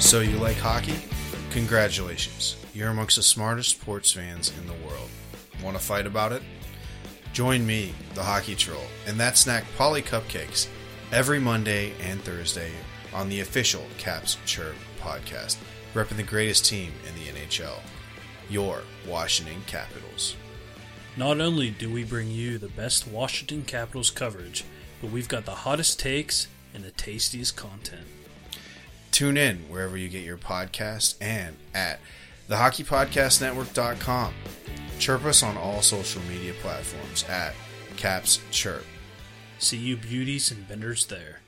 So, you like hockey? Congratulations. You're amongst the smartest sports fans in the world. Want to fight about it? Join me, the Hockey Troll, and that snack Polly Cupcakes every Monday and Thursday on the official Caps Chirp podcast, repping the greatest team in the NHL, your Washington Capitals. Not only do we bring you the best Washington Capitals coverage, but we've got the hottest takes and the tastiest content. Tune in wherever you get your podcast and at thehockeypodcastnetwork.com. Chirp us on all social media platforms at Caps Chirp. See you beauties and benders there.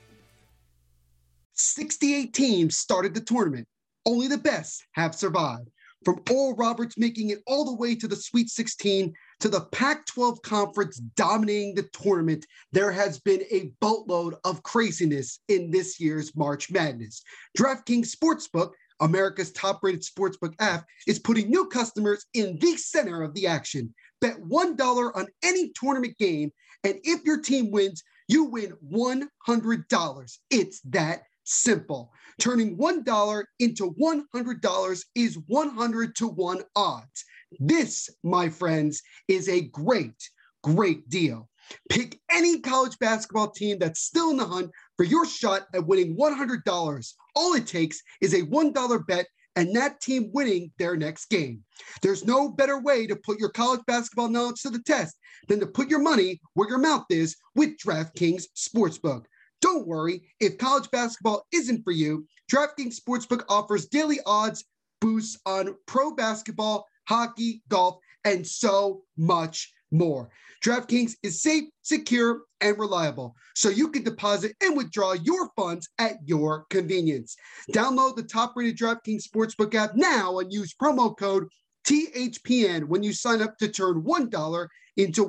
68 teams started the tournament. Only the best have survived. From Oral Roberts making it all the way to the Sweet 16 to the Pac 12 conference dominating the tournament, there has been a boatload of craziness in this year's March Madness. DraftKings Sportsbook, America's top rated sportsbook app, is putting new customers in the center of the action. Bet $1 on any tournament game, and if your team wins, you win $100. It's that simple. Turning $1 into $100 is 100 to 1 odds. This, my friends, is a great, great deal. Pick any college basketball team that's still in the hunt for your shot at winning $100. All it takes is a $1 bet and that team winning their next game. There's no better way to put your college basketball knowledge to the test than to put your money where your mouth is with DraftKings Sportsbook. Don't worry, if college basketball isn't for you, DraftKings Sportsbook offers daily odds boosts on pro basketball, hockey, golf, and so much more. DraftKings is safe, secure, and reliable, so you can deposit and withdraw your funds at your convenience. Download the top rated DraftKings Sportsbook app now and use promo code THPN when you sign up to turn $1 into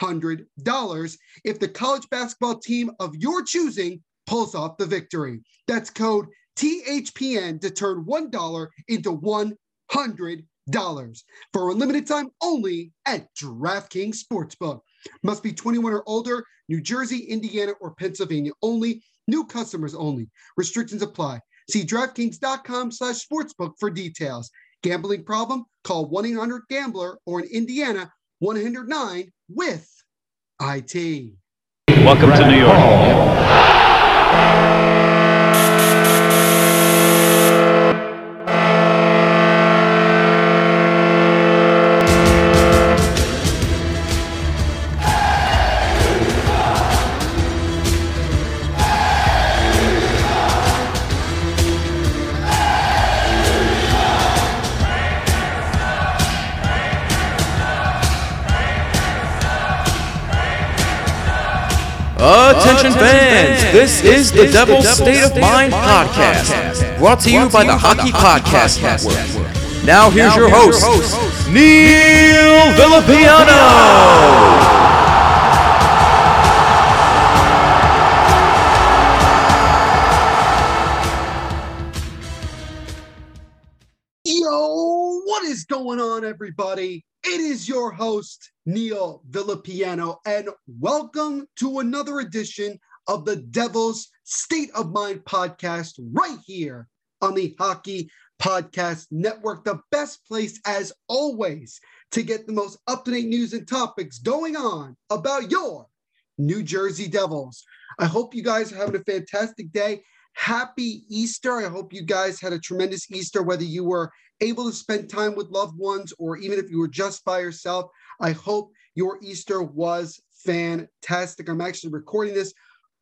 $100 if the college basketball team of your choosing pulls off the victory. That's code THPN to turn $1 into $100 for a limited time only at DraftKings Sportsbook. Must be 21 or older, New Jersey, Indiana, or Pennsylvania only. New customers only. Restrictions apply. See DraftKings.com slash sportsbook for details. Gambling problem? Call 1-800-GAMBLER or in Indiana, 109 with IT. Welcome to New York. Attention fans, this is the Devil's State of Mind podcast, brought to you by the Hockey Podcast Network. Now here's your host, Neil Villapiano. Everybody? It is your host, Neil Villapiano, and welcome to another edition of the Devil's State of Mind podcast right here on the Hockey Podcast Network, the best place, as always, to get the most up to date news and topics going on about your New Jersey Devils. I hope you guys are having a fantastic day. Happy Easter. I hope you guys had a tremendous Easter, whether you were able to spend time with loved ones or even if you were just by yourself. I hope your Easter was fantastic. I'm actually recording this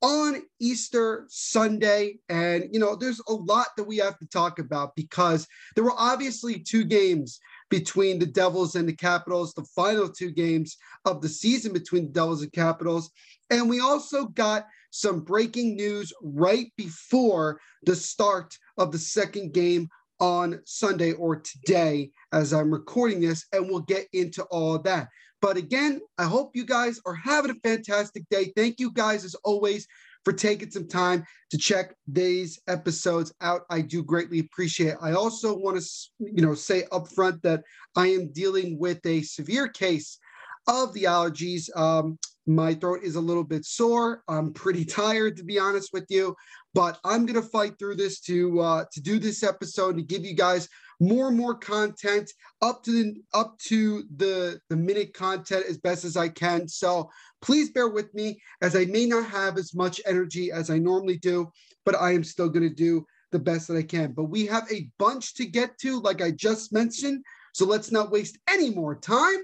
on Easter Sunday. And, you know, there's a lot that we have to talk about because there were obviously two games between the Devils and the Capitals, the final two games of the season between the Devils and Capitals. And we also got some breaking news right before the start of the second game on Sunday or today as I'm recording this, and we'll get into all that. But again, I hope you guys are having a fantastic day. Thank you guys, as always, for taking some time to check these episodes out. I do greatly appreciate it. I also want to, you know, say up front that I am dealing with a severe case of the allergies. Um, my throat is a little bit sore. I'm pretty tired, to be honest with you, but I'm gonna fight through this to uh, to do this episode to give you guys more and more content up to the up to the the minute content as best as I can. So please bear with me as I may not have as much energy as I normally do, but I am still gonna do the best that I can. But we have a bunch to get to, like I just mentioned. So let's not waste any more time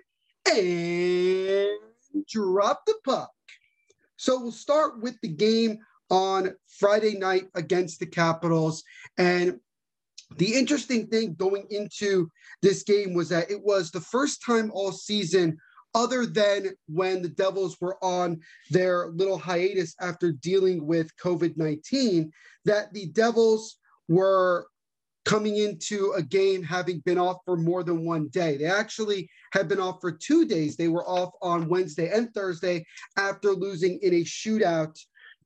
and drop the puck. So we'll start with the game on Friday night against the Capitals. And the interesting thing going into this game was that it was the first time all season, other than when the Devils were on their little hiatus after dealing with COVID 19, that the Devils were coming into a game having been off for more than one day. They actually had been off for two days. They were off on Wednesday and Thursday after losing in a shootout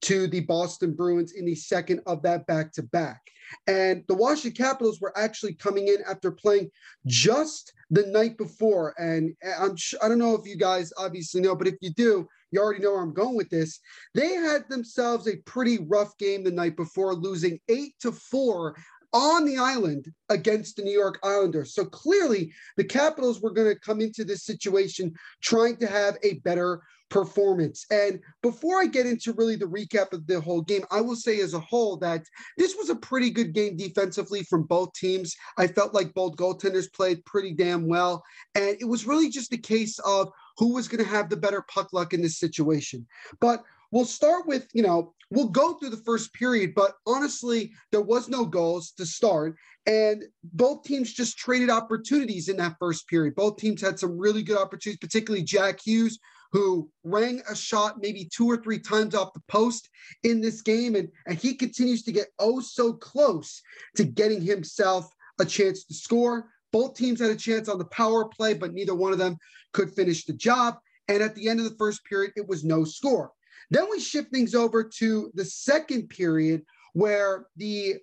to the Boston Bruins in the second of that back to back. And the Washington Capitals were actually coming in after playing just the night before. And eh, I'm I don't know if you guys obviously know, but if you do, you already know where I'm going with this. They had themselves a pretty rough game the night before, losing eight to four on the island against the New York Islanders. So clearly, the Capitals were going to come into this situation trying to have a better performance. And before I get into really the recap of the whole game, I will say as a whole that this was a pretty good game defensively from both teams. I felt like both goaltenders played pretty damn well. And it was really just a case of who was going to have the better puck luck in this situation. But we'll start with, you know, we'll go through the first period, but honestly, there was no goals to start. And both teams just traded opportunities in that first period. Both teams had some really good opportunities, particularly Jack Hughes, who rang a shot maybe two or three times off the post in this game. And, and he continues to get oh so close to getting himself a chance to score. Both teams had a chance on the power play, but neither one of them could finish the job. And at the end of the first period, it was no score. Then we shift things over to the second period where the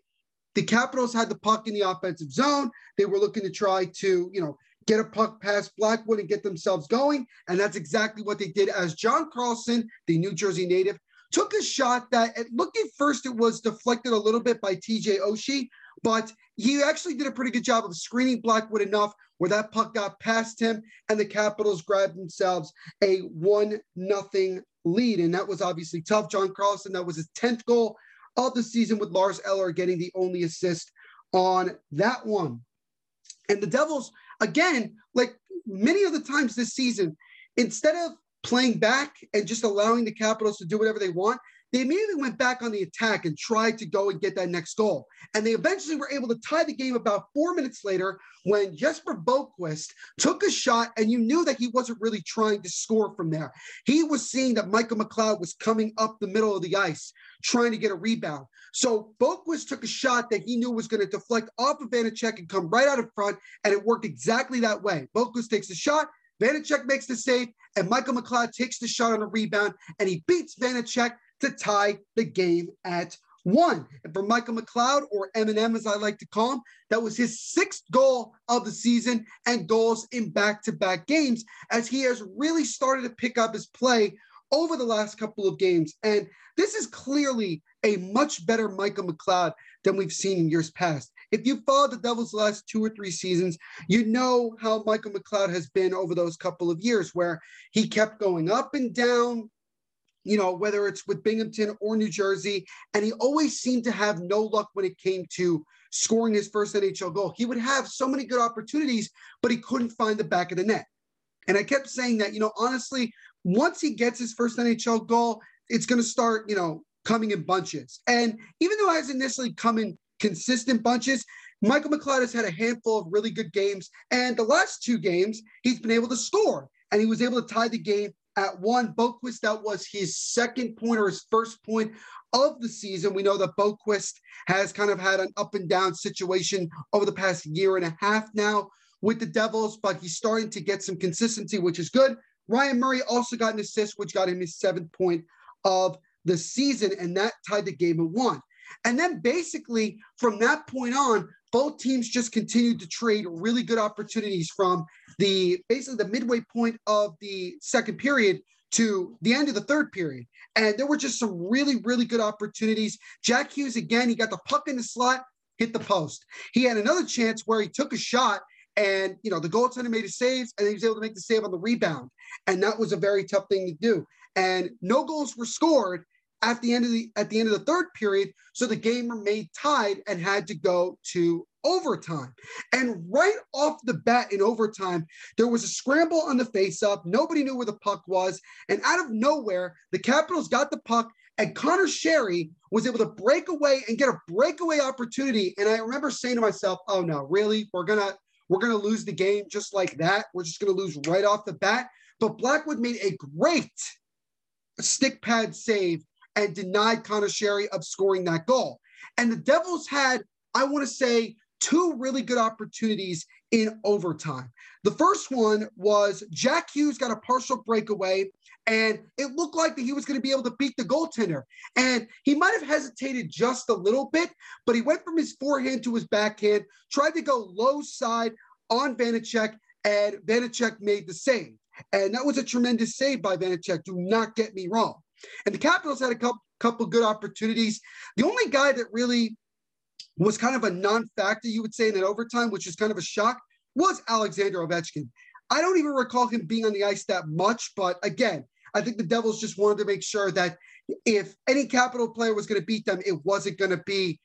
the Capitals had the puck in the offensive zone. They were looking to try to, you know, get a puck past Blackwood and get themselves going. And that's exactly what they did as John Carlson, the New Jersey native, took a shot that at looking first it was deflected a little bit by TJ Oshie, but he actually did a pretty good job of screening Blackwood enough where that puck got past him and the Capitals grabbed themselves a one nothing lead. And that was obviously tough. John Carlson, that was his 10th goal of the season with Lars Eller getting the only assist on that one. And the Devils, again, like many of the times this season, instead of playing back and just allowing the Capitals to do whatever they want, they immediately went back on the attack and tried to go and get that next goal. And they eventually were able to tie the game about four minutes later when Jesper Boqvist took a shot and you knew that he wasn't really trying to score from there. He was seeing that Michael McLeod was coming up the middle of the ice trying to get a rebound. So Boqvist took a shot that he knew was going to deflect off of Vanecek and come right out in front, and it worked exactly that way. Boqvist takes the shot, Vanecek makes the save, and Michael McLeod takes the shot on a rebound, and he beats Vanecek to tie the game at one. And for Michael McLeod, or Eminem as I like to call him, that was his sixth goal of the season and goals in back to back games as he has really started to pick up his play over the last couple of games. And this is clearly a much better Michael McLeod than we've seen in years past. If you followed the Devils the last two or three seasons, you know how Michael McLeod has been over those couple of years where he kept going up and down, you know, whether it's with Binghamton or New Jersey. And he always seemed to have no luck when it came to scoring his first NHL goal. He would have so many good opportunities, but he couldn't find the back of the net. And I kept saying that, you know, honestly, once he gets his first NHL goal, it's going to start, you know, coming in bunches. And even though it hasn't necessarily come in consistent bunches, Michael McLeod has had a handful of really good games. And the last two games, he's been able to score. And he was able to tie the game at one. Boqvist, that was his second point or his first point of the season. We know that Boqvist has kind of had an up and down situation over the past year and a half now with the Devils, but he's starting to get some consistency, which is good. Ryan Murray also got an assist, which got him his seventh point of the season, and that tied the game at one. And then basically from that point on, both teams just continued to trade really good opportunities from the basically the midway point of the second period to the end of the third period. And there were just some really, really good opportunities. Jack Hughes, again, he got the puck in the slot, hit the post. He had another chance where he took a shot and, you know, the goaltender made a save and he was able to make the save on the rebound. And that was a very tough thing to do. And no goals were scored at the end of the at the end of the third period. So the game remained tied and had to go to overtime. And right off the bat in overtime, there was a scramble on the face-up. Nobody knew where the puck was. And out of nowhere, the Capitals got the puck and Conor Sheary was able to break away and get a breakaway opportunity. And I remember saying to myself, oh no, really? We're gonna we're gonna lose the game just like that. We're just gonna lose right off the bat. But Blackwood made a great stick pad save and denied Conor Sheary of scoring that goal. And the Devils had, I want to say, two really good opportunities in overtime. The first one was Jack Hughes got a partial breakaway, and it looked like that he was going to be able to beat the goaltender. And he might have hesitated just a little bit, but he went from his forehand to his backhand, tried to go low side on Vanecek, and Vanecek made the save. And that was a tremendous save by Vanecek. Do not get me wrong. And the Capitals had a couple, couple good opportunities. The only guy that really was kind of a non-factor, you would say, in that overtime, which is kind of a shock, was Alexander Ovechkin. I don't even recall him being on the ice that much, but again, I think the Devils just wanted to make sure that if any capital player was going to beat them, it wasn't going to be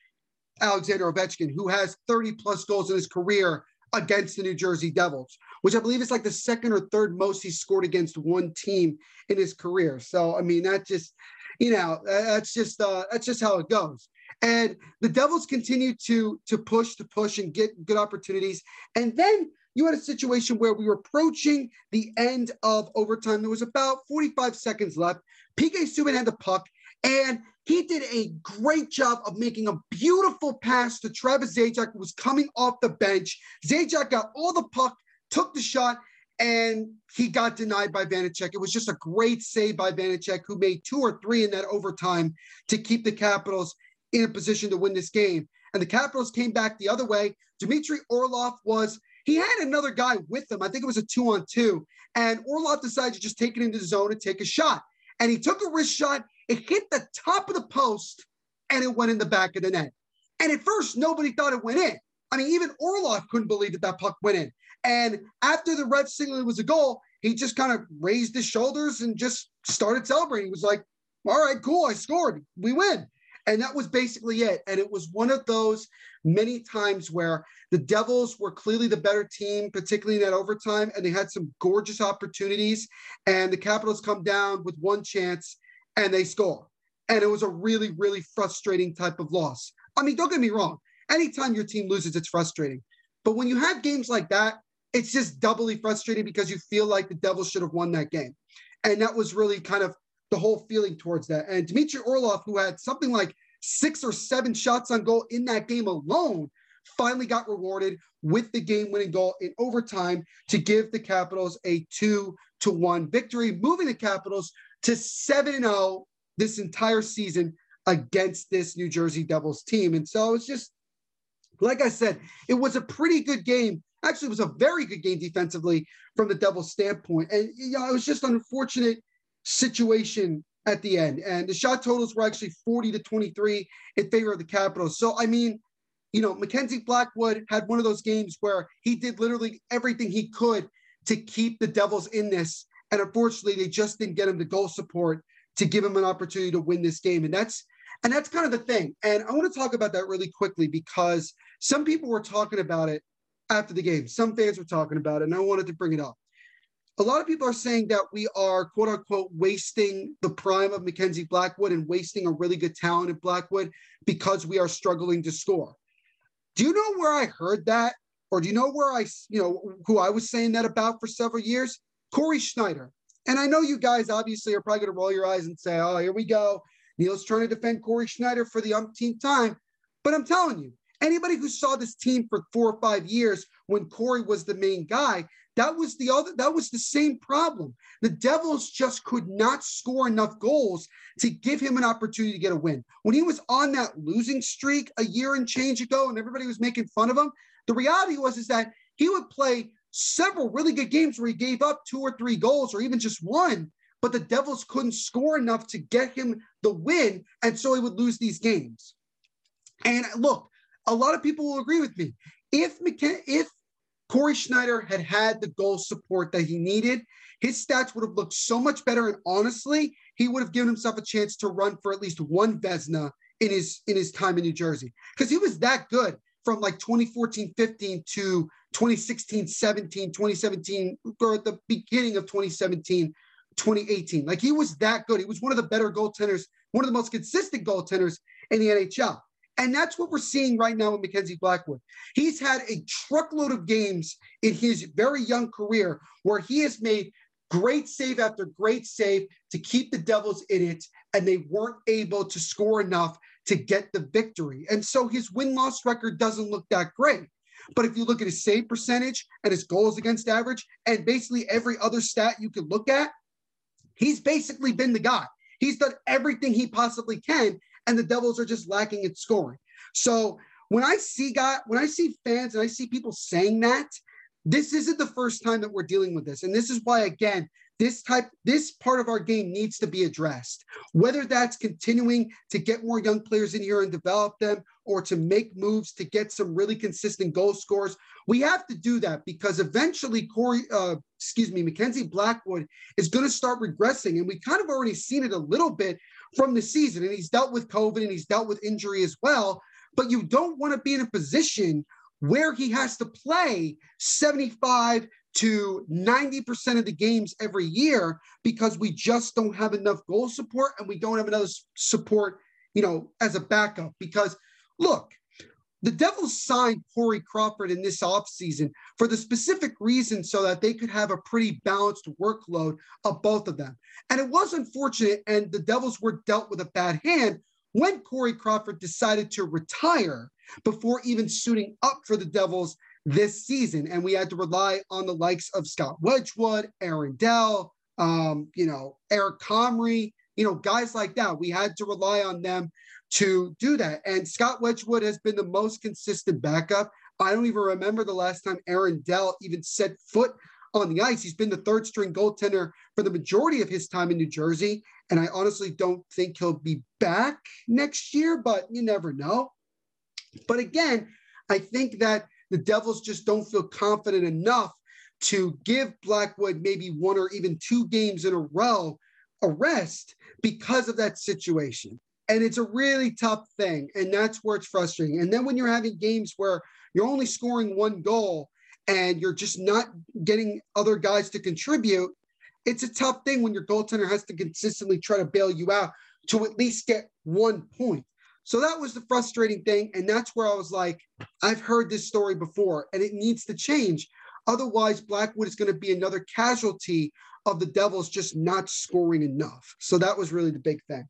Alexander Ovechkin, who has 30 plus goals in his career against the New Jersey Devils, which I believe is like the second or third most he scored against one team in his career. So I mean, that just you know that's just uh, that's just how it goes. And the Devils continue to to push to push and get good opportunities. And then you had a situation where we were approaching the end of overtime. There was about 45 seconds left. PK Subban had the puck, and he did a great job of making a beautiful pass to Travis Zajac, who was coming off the bench. Zajac got all the puck, took the shot, and he got denied by Vanecek. It was just a great save by Vanecek, who made two or three in that overtime to keep the Capitals in a position to win this game. And the Capitals came back the other way. Dmitry Orlov was, he had another guy with him. I think it was a two on two. And Orlov decided to just take it into the zone and take a shot. And he took a wrist shot it hit the top of the post and it went in the back of the net. And at first, nobody thought it went in. I mean, even Orlov couldn't believe that that puck went in. And after the red signal was a goal, he just kind of raised his shoulders and just started celebrating. He was like, all right, cool, I scored. We win. And that was basically it. And it was one of those many times where the Devils were clearly the better team, particularly in that overtime, and they had some gorgeous opportunities. And the Capitals come down with one chance and they score. And it was a really, really frustrating type of loss. I mean, don't get me wrong. Anytime your team loses, it's frustrating. But when you have games like that, it's just doubly frustrating because you feel like the Devils should have won that game. And that was really kind of the whole feeling towards that. And Dmitry Orlov, who had something like six or seven shots on goal in that game alone, finally got rewarded with the game winning goal in overtime to give the Capitals a two to one victory, moving the Capitals to 7 0 this entire season against this New Jersey Devils team. And so it's just, like I said, it was a pretty good game. Actually, it was a very good game defensively from the Devils' standpoint. And, you know, it was just an unfortunate situation at the end. And the shot totals were actually 40 to 23 in favor of the Capitals. So, I mean, you know, Mackenzie Blackwood had one of those games where he did literally everything he could to keep the Devils in this. And unfortunately, they just didn't get him the goal support to give him an opportunity to win this game. And that's and that's kind of the thing. And I want to talk about that really quickly because some people were talking about it after the game. Some fans were talking about it, and I wanted to bring it up. A lot of people are saying that we are quote unquote wasting the prime of Mackenzie Blackwood and wasting a really good talent at Blackwood because we are struggling to score. Do you know where I heard that? Or do you know where I, you know, who I was saying that about for several years? Cory Schneider. And I know you guys obviously are probably going to roll your eyes and say, oh, here we go. Neil's trying to defend Cory Schneider for the umpteenth time. But I'm telling you, anybody who saw this team for four or five years when Cory was the main guy, that was the other, that was the same problem. The Devils just could not score enough goals to give him an opportunity to get a win. When he was on that losing streak a year and change ago, and everybody was making fun of him, the reality was is that he would play several really good games where he gave up two or three goals or even just one, but the Devils couldn't score enough to get him the win. And so he would lose these games. And look, a lot of people will agree with me. If McKen- if Cory Schneider had had the goal support that he needed, his stats would have looked so much better. And honestly, he would have given himself a chance to run for at least one Vezina in his in his time in New Jersey because he was that good from like 2014 15 to 2016 17 2017 or at the beginning of 2017 2018 like he was that good he was one of the better goaltenders one of the most consistent goaltenders in the nhl and that's what we're seeing right now with mackenzie blackwood he's had a truckload of games in his very young career where he has made great save after great save to keep the devils in it and they weren't able to score enough to get the victory. And so his win loss record doesn't look that great. But if you look at his save percentage and his goals against average and basically every other stat you can look at, he's basically been the guy. He's done everything he possibly can, and the Devils are just lacking in scoring. So when I see guy, when I see fans and I see people saying that, this isn't the first time that we're dealing with this. And this is why, again, this type this part of our game needs to be addressed. Whether that's continuing to get more young players in here and develop them or to make moves to get some really consistent goal scores we have to do that because eventually Corey, uh, excuse me mackenzie blackwood is going to start regressing. And we kind of already seen it a little bit from the season and he's dealt with covid and he's dealt with injury as well. But you don't want to be in a position where he has to play 75 to 90% of the games every year because we just don't have enough goal support and we don't have enough support, you know, as a backup. Because look, the Devils signed Corey Crawford in this offseason for the specific reason so that they could have a pretty balanced workload of both of them. And it was unfortunate, and the Devils were dealt with a bad hand when Corey Crawford decided to retire before even suiting up for the Devils this season. And we had to rely on the likes of Scott Wedgewood, Aaron Dell, um, you know, Eric Comrie, you know, guys like that. We had to rely on them to do that. And Scott Wedgewood has been the most consistent backup. I don't even remember the last time Aaron Dell even set foot on the ice. He's been the third string goaltender for the majority of his time in New Jersey. And I honestly don't think he'll be back next year, but you never know. But again, I think that the Devils just don't feel confident enough to give Blackwood maybe one or even two games in a row a rest because of that situation. And it's a really tough thing. And that's where it's frustrating. And then when you're having games where you're only scoring one goal and you're just not getting other guys to contribute, it's a tough thing when your goaltender has to consistently try to bail you out to at least get one point. So that was the frustrating thing. And that's where I was like, I've heard this story before and it needs to change. Otherwise, Blackwood is going to be another casualty of the Devils just not scoring enough. So that was really the big thing.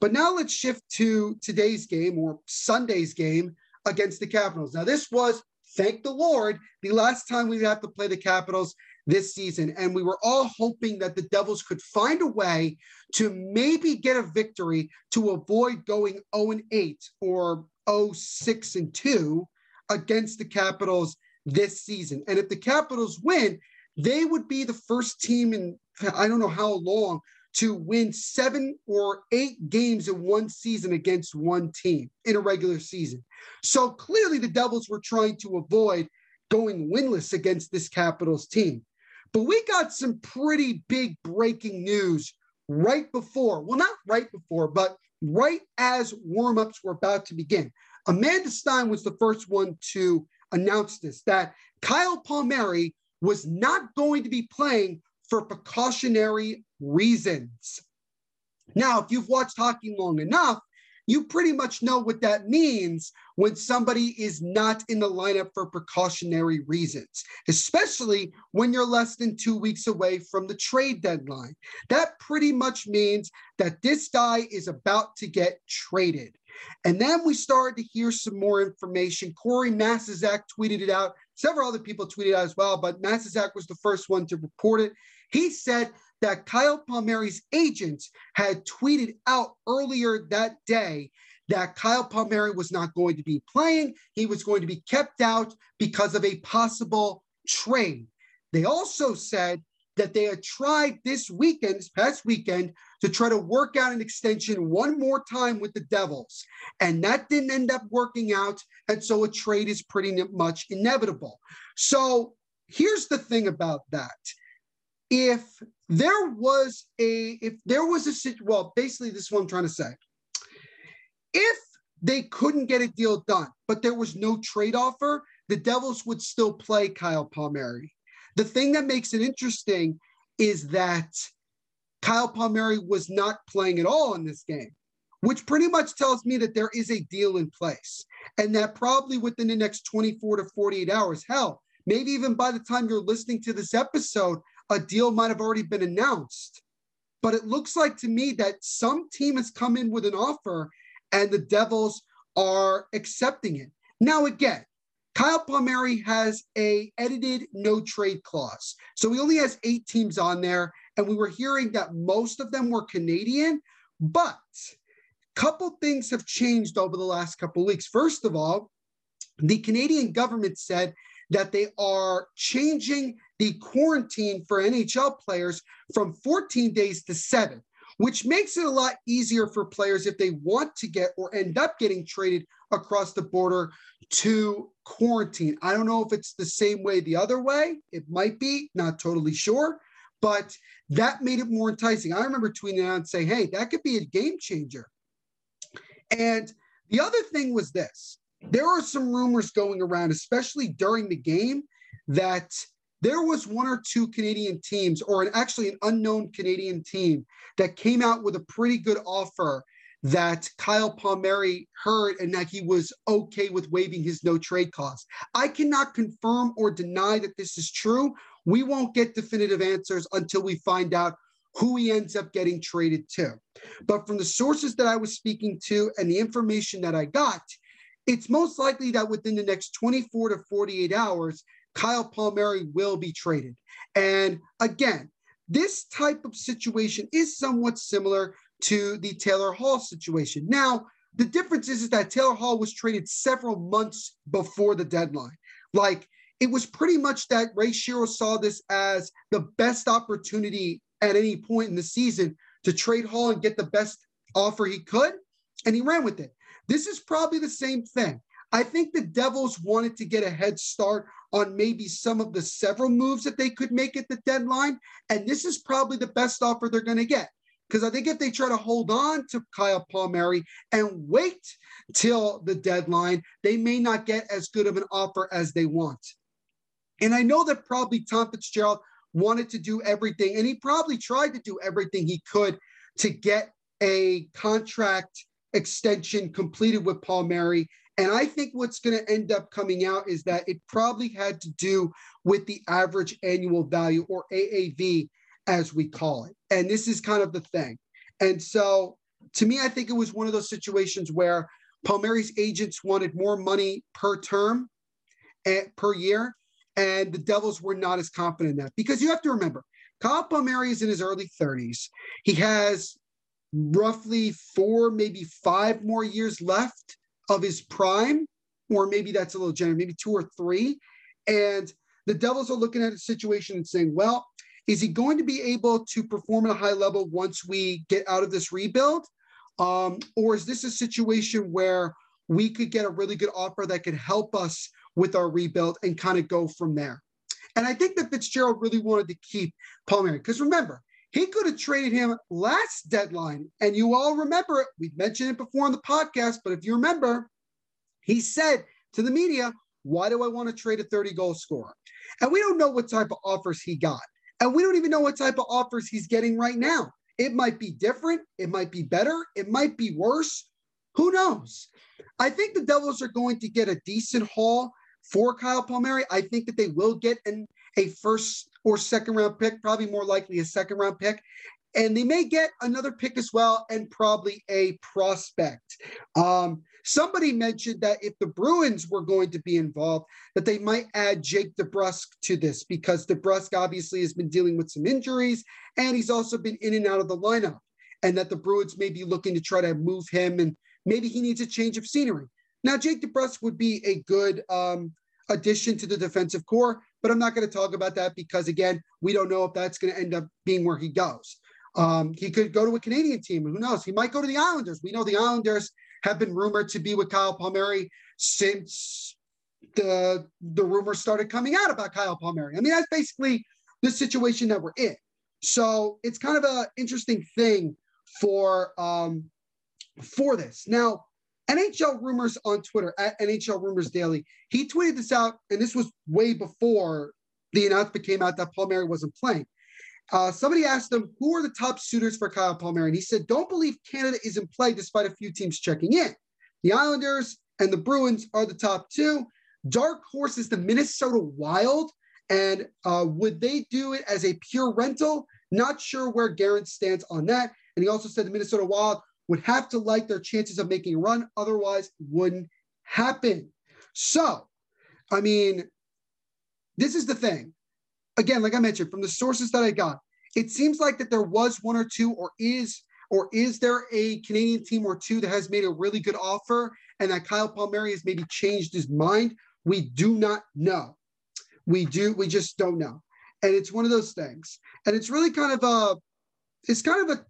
But now let's shift to today's game or Sunday's game against the Capitals. Now, this was, thank the Lord, the last time we have to play the Capitals this season. And we were all hoping that the Devils could find a way to maybe get a victory to avoid going 0 8 or 0 6 and 2 against the Capitals this season. And if the Capitals win, they would be the first team in I don't know how long to win seven or eight games in one season against one team in a regular season. So clearly the Devils were trying to avoid going winless against this Capitals team. But we got some pretty big breaking news right before, well, not right before, but right as warmups were about to begin. Amanda Stein was the first one to announce this that Kyle Palmieri was not going to be playing for precautionary reasons. Now, if you've watched hockey long enough, you pretty much know what that means when somebody is not in the lineup for precautionary reasons, especially when you're less than two weeks away from the trade deadline. That pretty much means that this guy is about to get traded. And then we started to hear some more information. Corey Masisak tweeted it out. Several other people tweeted out as well, but Masisak was the first one to report it. He said that Kyle Palmieri's agents had tweeted out earlier that day that Kyle Palmieri was not going to be playing. He was going to be kept out because of a possible trade. They also said that they had tried this weekend, this past weekend, to try to work out an extension one more time with the Devils. And that didn't end up working out. And so a trade is pretty much inevitable. So here's the thing about that. If there was a, if there was a, well, basically, this is what I'm trying to say. If they couldn't get a deal done, but there was no trade offer, the Devils would still play Kyle Palmieri. The thing that makes it interesting is that Kyle Palmieri was not playing at all in this game, which pretty much tells me that there is a deal in place and that probably within the next 24 to 48 hours, hell, maybe even by the time you're listening to this episode, a deal might have already been announced. But it looks like to me that some team has come in with an offer and the Devils are accepting it. Now, again, Kyle Palmieri has a edited no trade clause. So he only has eight teams on there. And we were hearing that most of them were Canadian, but a couple things have changed over the last couple weeks. First of all, the Canadian government said that they are changing the quarantine for NHL players from 14 days to seven, which makes it a lot easier for players if they want to get or end up getting traded across the border to quarantine. I don't know if it's the same way the other way. It might be, not totally sure, but that made it more enticing. I remember tweeting out and saying, hey, that could be a game changer. And the other thing was this there are some rumors going around, especially during the game, that there was one or two Canadian teams, or an, actually an unknown Canadian team, that came out with a pretty good offer that Kyle Palmieri heard and that he was okay with waiving his no trade cost. I cannot confirm or deny that this is true. We won't get definitive answers until we find out who he ends up getting traded to. But from the sources that I was speaking to and the information that I got, it's most likely that within the next 24 to 48 hours, Kyle Palmieri will be traded. And again, this type of situation is somewhat similar to the Taylor Hall situation. Now, the difference is, is that Taylor Hall was traded several months before the deadline. Like it was pretty much that Ray Shero saw this as the best opportunity at any point in the season to trade Hall and get the best offer he could, and he ran with it. This is probably the same thing. I think the Devils wanted to get a head start on maybe some of the several moves that they could make at the deadline. And this is probably the best offer they're going to get. Because I think if they try to hold on to Kyle Palmieri and wait till the deadline, they may not get as good of an offer as they want. And I know that probably Tom Fitzgerald wanted to do everything, and he probably tried to do everything he could to get a contract extension completed with Palmieri. And I think what's going to end up coming out is that it probably had to do with the average annual value or AAV as we call it. And this is kind of the thing. And so to me, I think it was one of those situations where Palmieri's agents wanted more money per term and per year, and the Devils were not as confident in that. Because you have to remember, Kyle Palmieri is in his early 30s. He has roughly four, maybe five more years left of his prime, or maybe that's a little generous, maybe two or three. And the Devils are looking at a situation and saying, well, is he going to be able to perform at a high level once we get out of this rebuild? Um, or is this a situation where we could get a really good offer that could help us with our rebuild and kind of go from there? And I think that Fitzgerald really wanted to keep Palmieri because remember, he could have traded him last deadline. And you all remember it. We've mentioned it before on the podcast, but if you remember, he said to the media, Why do I want to trade a 30 goal scorer? And we don't know what type of offers he got. And we don't even know what type of offers he's getting right now. It might be different. It might be better. It might be worse. Who knows? I think the Devils are going to get a decent haul for Kyle Palmieri. I think that they will get an, a first or second round pick, probably more likely a second round pick. And they may get another pick as well, and probably a prospect. Um, somebody mentioned that if the Bruins were going to be involved, that they might add Jake DeBrusk to this because DeBrusk obviously has been dealing with some injuries, and he's also been in and out of the lineup. And that the Bruins may be looking to try to move him, and maybe he needs a change of scenery. Now, Jake DeBrusk would be a good um, addition to the defensive core, but I'm not going to talk about that because, again, we don't know if that's going to end up being where he goes. Um, he could go to a Canadian team. Who knows? He might go to the Islanders. We know the Islanders have been rumored to be with Kyle Palmieri since the the rumors started coming out about Kyle Palmieri. I mean, that's basically the situation that we're in. So it's kind of an interesting thing for um, for this. Now, NHL Rumors on Twitter at NHL Rumors Daily, he tweeted this out, and this was way before the announcement came out that Palmieri wasn't playing. Uh, somebody asked him, who are the top suitors for Kyle Palmieri? And he said, don't believe Canada is in play despite a few teams checking in. The Islanders and the Bruins are the top two. Dark horse is the Minnesota Wild. And uh, would they do it as a pure rental? Not sure where Guerin stands on that. And he also said the Minnesota Wild would have to like their chances of making a run, otherwise wouldn't happen. So, I mean, this is the thing. Again, like I mentioned, from the sources that I got, it seems like that there was one or two, or is or is there a Canadian team or two that has made a really good offer and that Kyle Palmieri has maybe changed his mind? We do not know. We do, we just don't know. And it's one of those things. And it's really kind of a, it's kind of a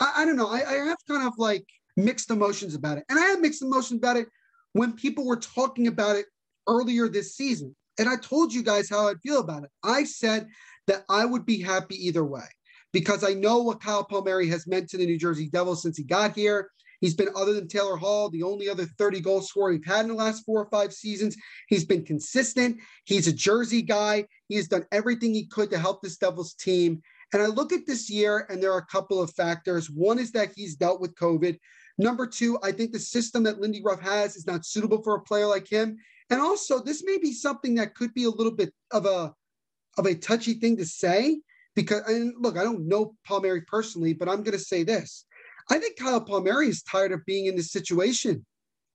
I, I don't know. I, I have kind of like mixed emotions about it. And I had mixed emotions about it when people were talking about it earlier this season. And I told you guys how I feel about it. I said that I would be happy either way because I know what Kyle Palmieri has meant to the New Jersey Devils since he got here. He's been, other than Taylor Hall, the only other 30 goal scorer we've had in the last four or five seasons. He's been consistent. He's a Jersey guy. He has done everything he could to help this Devils team. And I look at this year, and there are a couple of factors. One is that he's dealt with COVID. Number two, I think the system that Lindy Ruff has is not suitable for a player like him. And also, this may be something that could be a little bit of a of a touchy thing to say because and look, I don't know Palmieri personally, but I'm going to say this: I think Kyle Palmieri is tired of being in this situation.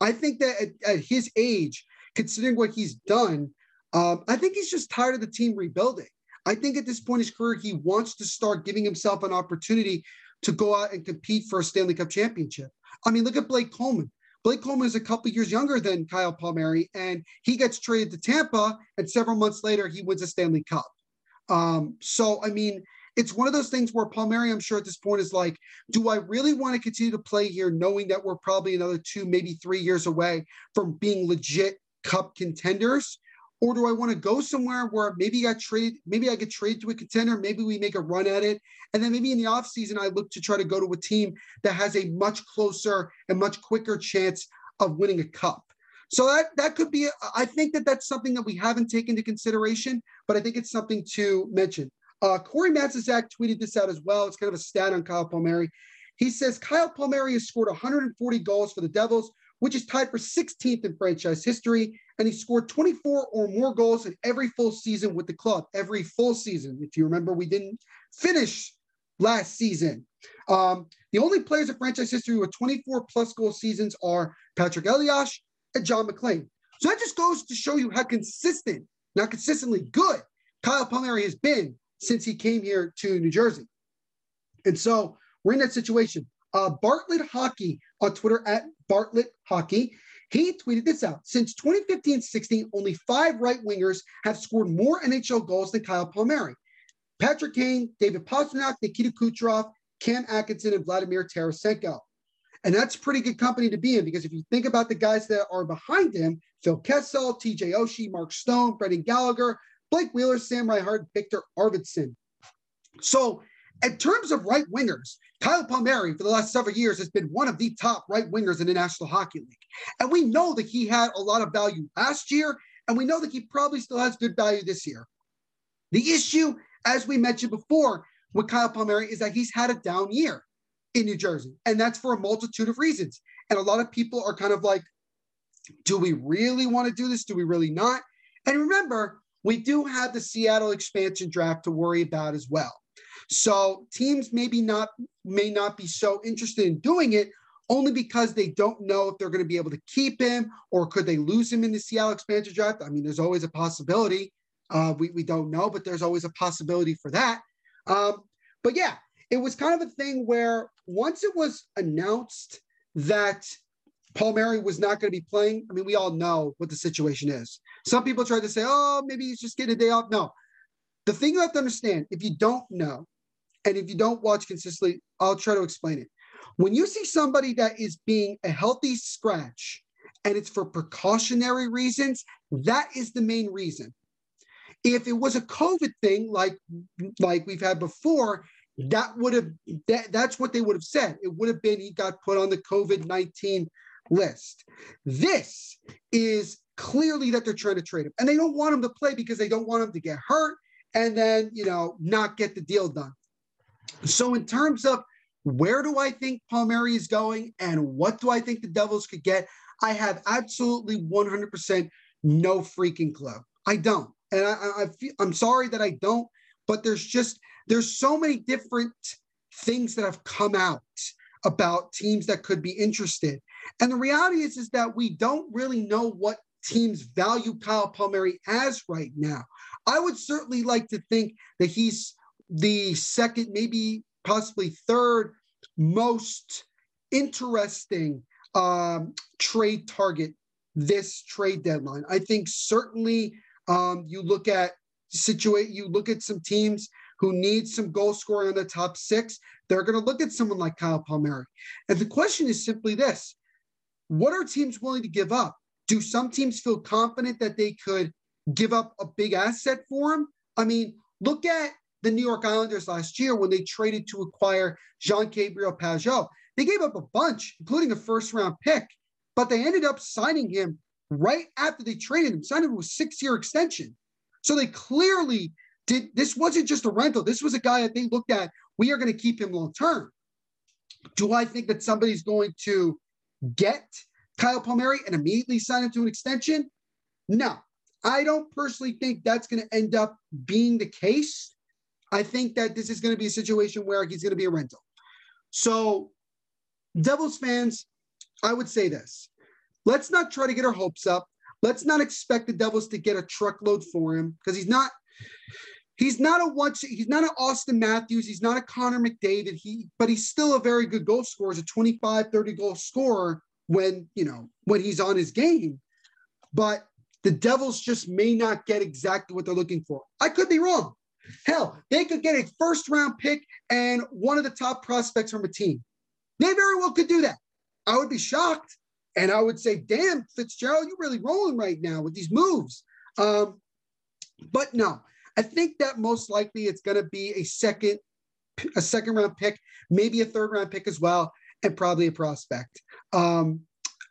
I think that at, at his age, considering what he's done, um, I think he's just tired of the team rebuilding. I think at this point in his career, he wants to start giving himself an opportunity to go out and compete for a Stanley Cup championship. I mean, look at Blake Coleman. Blake Coleman is a couple years younger than Kyle Palmieri, and he gets traded to Tampa, and several months later, he wins a Stanley Cup. Um, so, I mean, it's one of those things where Palmieri, I'm sure at this point, is like, do I really want to continue to play here, knowing that we're probably another two, maybe three years away from being legit cup contenders? Or do I want to go somewhere where maybe I trade, maybe I get traded to a contender, maybe we make a run at it. And then maybe in the offseason, I look to try to go to a team that has a much closer and much quicker chance of winning a cup. So that that could be. I think that that's something that we haven't taken into consideration, but I think it's something to mention. Uh, Corey Masisak tweeted this out as well. It's kind of a stat on Kyle Palmieri. He says Kyle Palmieri has scored 140 goals for the Devils, which is tied for 16th in franchise history and he scored 24 or more goals in every full season with the club. Every full season. If you remember, we didn't finish last season. Um, the only players in franchise history with 24 plus goal seasons are Patrik Elias and John MacLean. So that just goes to show you how consistent, not consistently good, Kyle Palmieri has been since he came here to New Jersey. And so we're in that situation. Uh, Bartlett Hockey on Twitter at Bartlett Hockey he tweeted this out. Since 2015 16, only five right wingers have scored more NHL goals than Kyle Palmieri. Patrick Kane, David Pastrnak, Nikita Kucherov, Cam Atkinson, and Vladimir Tarasenko. And that's pretty good company to be in because if you think about the guys that are behind him, Phil Kessel, TJ Oshie, Mark Stone, Brendan Gallagher, Blake Wheeler, Sam Reinhart, Viktor Arvidsson. So in terms of right wingers, Kyle Palmieri for the last several years has been one of the top right wingers in the National Hockey League. And we know that he had a lot of value last year, and we know that he probably still has good value this year. The issue, as we mentioned before, with Kyle Palmieri is that he's had a down year. in New Jersey. And that's for a multitude of reasons. And a lot of people are kind of like, do we really want to do this? Do we really not? And remember, we do have the Seattle expansion draft to worry about as well. So teams maybe not may not be so interested in doing it only because they don't know if they're going to be able to keep him or could they lose him in the Seattle expansion draft. I mean, there's always a possibility. Uh, we, we don't know, but there's always a possibility for that. Um, but yeah, it was kind of a thing where once it was announced that Palmieri was not going to be playing, I mean, we all know what the situation is. Some people tried to say, oh, maybe he's just getting a day off. No. The thing you have to understand, if you don't know, and if you don't watch consistently, I'll try to explain it. When you see somebody that is being a healthy scratch and it's for precautionary reasons, that is the main reason. If it was a COVID thing like like we've had before, that would have that, that's what they would have said. It would have been he got put on the COVID-19 list. This is clearly that they're trying to trade him. And they don't want him to play because they don't want him to get hurt and then, you know, not get the deal done. So in terms of where do I think Palmieri is going and what do I think the Devils could get? I have absolutely 100% no freaking clue. I don't. And I, I feel, I'm sorry that I don't, but there's just, there's so many different things that have come out about teams that could be interested. And the reality is, is that we don't really know what teams value Kyle Palmieri as right now. I would certainly like to think that he's the second, maybe possibly third most interesting um, trade target this trade deadline. I think certainly um, you look at situate, you look at some teams who need some goal scoring in the top six. They're going to look at someone like Kyle Palmieri. And the question is simply this: What are teams willing to give up? Do some teams feel confident that they could give up a big asset for him? I mean, look at the New York Islanders last year when they traded to acquire Jean Gabriel Pageau. They gave up a bunch, including a first round pick, but they ended up signing him right after they traded him, signed him to a six year extension. So they clearly did this wasn't just a rental. This was a guy that they looked at. We are going to keep him long term. Do I think that somebody's going to get Kyle Palmieri and immediately sign him to an extension? No, I don't personally think that's going to end up being the case. I think that this is going to be a situation where he's going to be a rental. So, Devils fans, I would say this let's not try to get our hopes up. Let's not expect the Devils to get a truckload for him because he's not. He's not a once. He's not an Auston Matthews. He's not a Connor McDavid. He, but he's still a very good goal scorer. He's a 25, 30 goal scorer when you know when he's on his game. But the Devils just may not get exactly what they're looking for. I could be wrong. Hell, they could get a first round pick and one of the top prospects from a team. They very well could do that. I would be shocked. And I would say, damn, Fitzgerald, you're really rolling right now with these moves. Um, but no, I think that most likely it's going to be a second, a second round pick, maybe a third round pick as well, and probably a prospect. Um,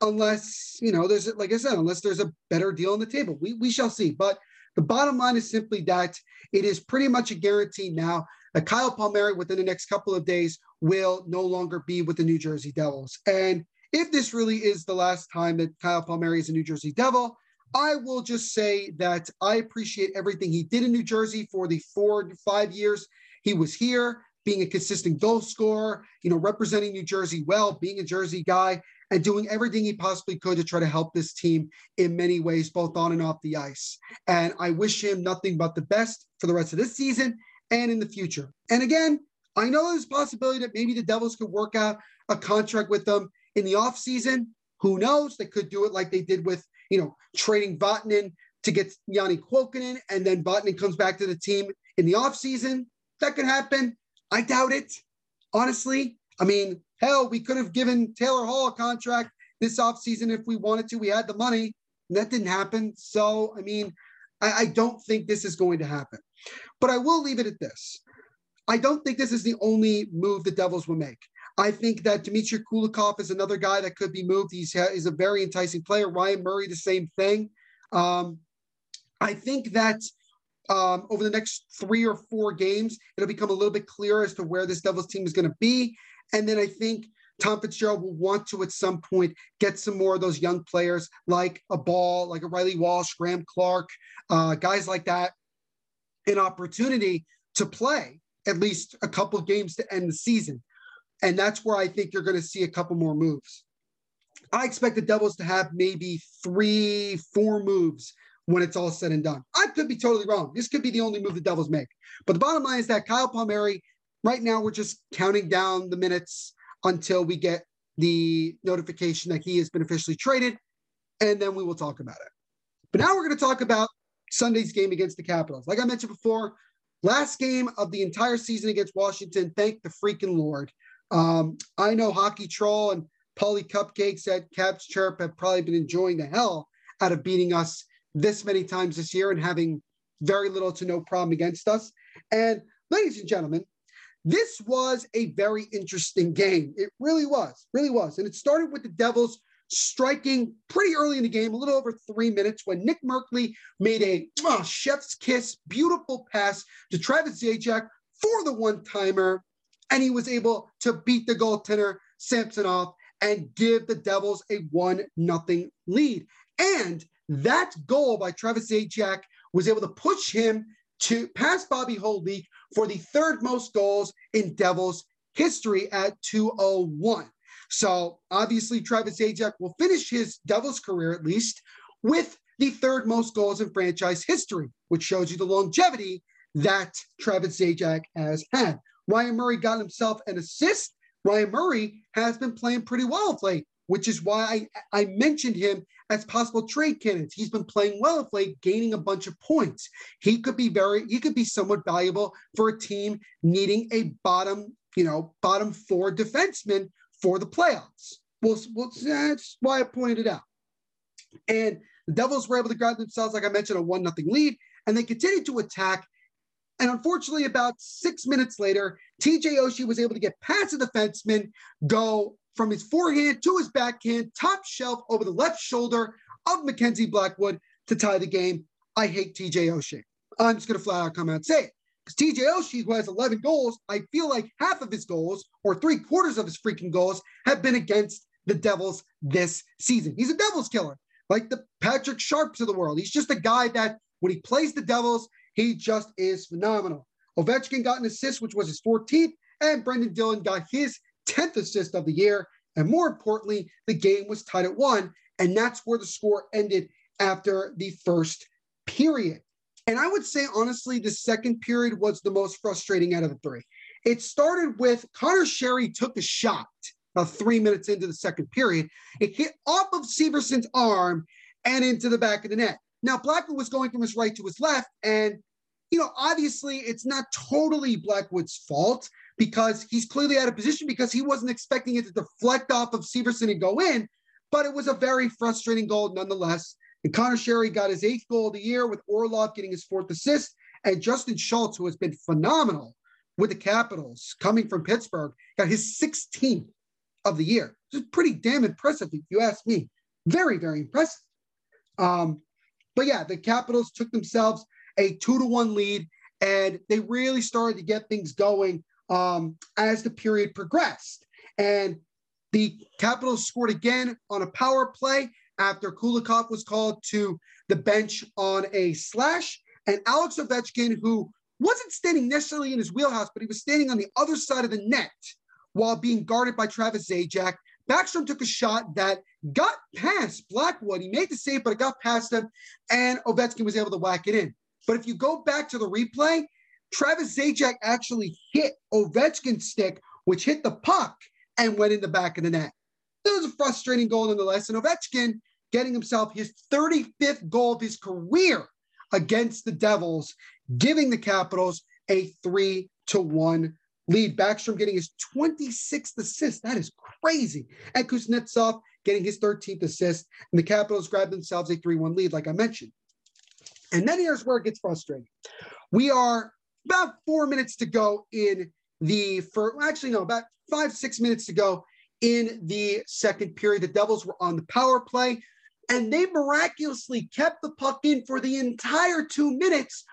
unless you know, there's like I said, unless there's a better deal on the table, we we shall see. But the bottom line is simply that it is pretty much a guarantee now that Kyle Palmieri within the next couple of days will no longer be with the New Jersey Devils. And if this really is the last time that Kyle Palmieri is a New Jersey Devil, I will just say that I appreciate everything he did in New Jersey for the four to five years he was here, being a consistent goal scorer, you know, representing New Jersey well, being a Jersey guy, and doing everything he possibly could to try to help this team in many ways, both on and off the ice. And I wish him nothing but the best for the rest of this season and in the future. And again, I know there's a possibility that maybe the Devils could work out a contract with them in the offseason. Who knows? They could do it like they did with, you know, trading Vatanen to get Janne Kuokkanen, and then Vatanen comes back to the team in the offseason. That could happen. I doubt it, honestly. I mean, hell, we could have given Taylor Hall a contract this offseason if we wanted to. We had the money, and that didn't happen. So, I mean, I, I don't think this is going to happen. But I will leave it at this. I don't think this is the only move the Devils will make. I think that Dmitry Kulikov is another guy that could be moved. He's, he's a very enticing player. Ryan Murray, the same thing. Um, I think that um, over the next three or four games, it'll become a little bit clearer as to where this Devils team is going to be. And then I think Tom Fitzgerald will want to at some point get some more of those young players like a Bahl, like a Reilly Walsh, Graeme Clarke, uh, guys like that, an opportunity to play at least a couple games to end the season. And that's where I think you're going to see a couple more moves. I expect the Devils to have maybe three, four moves when it's all said and done. I could be totally wrong. This could be the only move the Devils make. But the bottom line is that Kyle Palmieri, right now, we're just counting down the minutes until we get the notification that he has been officially traded, and then we will talk about it. But now we're going to talk about Sunday's game against the Capitals. Like I mentioned before, last game of the entire season against Washington. Thank the freaking Lord. Um, I know Hockey Troll and Polly Cupcakes at Caps Chirp have probably been enjoying the hell out of beating us this many times this year and having very little to no problem against us. And ladies and gentlemen, this was a very interesting game. It really was, really was. And it started with the Devils striking pretty early in the game, a little over three minutes, when Nick Merkley made a oh, chef's kiss, beautiful pass to Travis Zajac for the one timer. And he was able to beat the goaltender, Samsonov, and give the Devils a 1 nothing lead. And that goal by Travis Zajac was able to push him to pass Bobby Holik for the third most goals in Devils history at 201. So obviously, Travis Zajac will finish his Devils career at least with the third most goals in franchise history, which shows you the longevity that Travis Zajac has had. Ryan Murray got himself an assist. Ryan Murray has been playing pretty well of late, which is why I, I mentioned him as possible trade candidates. He's been playing well of late, gaining a bunch of points. He could be very, he could be somewhat valuable for a team needing a bottom, you know, bottom four defenseman for the playoffs. Well, well that's why I pointed out. And the Devils were able to grab themselves, like I mentioned, a one nothing lead, and they continued to attack. And unfortunately, about six minutes later, TJ Oshie was able to get past the defenseman, go from his forehand to his backhand, top shelf over the left shoulder of Mackenzie Blackwood to tie the game. I hate TJ Oshie. I'm just going to flat out come out and say it. Because TJ Oshie, who has 11 goals, I feel like half of his goals, or three quarters of his freaking goals, have been against the Devils this season. He's a Devils killer, like the Patrick Sharps of the world. He's just a guy that when he plays the Devils, he just is phenomenal. Ovechkin got an assist, which was his 14th, and Brendan Dillon got his 10th assist of the year. And more importantly, the game was tied at one. And that's where the score ended after the first period. And I would say, honestly, the second period was the most frustrating out of the three. It started with Conor Sheary took a shot about three minutes into the second period. It hit off of Severson's arm and into the back of the net. Now, Blackwood was going from his right to his left. And, you know, obviously it's not totally Blackwood's fault because he's clearly out of position because he wasn't expecting it to deflect off of Severson and go in. But it was a very frustrating goal nonetheless. And Conor Sheary got his eighth goal of the year with Orlov getting his fourth assist. And Justin Schultz, who has been phenomenal with the Capitals coming from Pittsburgh, got his 16th of the year. It's pretty damn impressive, if you ask me. Very, very impressive. Um, but yeah, the Capitals took themselves a two to one lead, and they really started to get things going um, as the period progressed. And the Capitals scored again on a power play after Kulikov was called to the bench on a slash. And Alex Ovechkin, who wasn't standing necessarily in his wheelhouse, but he was standing on the other side of the net while being guarded by Travis Zajac. Backstrom took a shot that got past Blackwood. He made the save, but it got past him, and Ovechkin was able to whack it in. But if you go back to the replay, Travis Zajac actually hit Ovechkin's stick, which hit the puck and went in the back of the net. It was a frustrating goal nonetheless. And Ovechkin getting himself his 35th goal of his career against the Devils, giving the Capitals a three to one lead. Backstrom getting his 26th assist. That is crazy. And Kuznetsov getting his 13th assist. And the Capitals grab themselves a 3 1 lead, like I mentioned. And then here's where it gets frustrating. We are about four minutes to go in the first, actually, no, about five, six minutes to go in the second period. The Devils were on the power play, and they miraculously kept the puck in for the entire two minutes,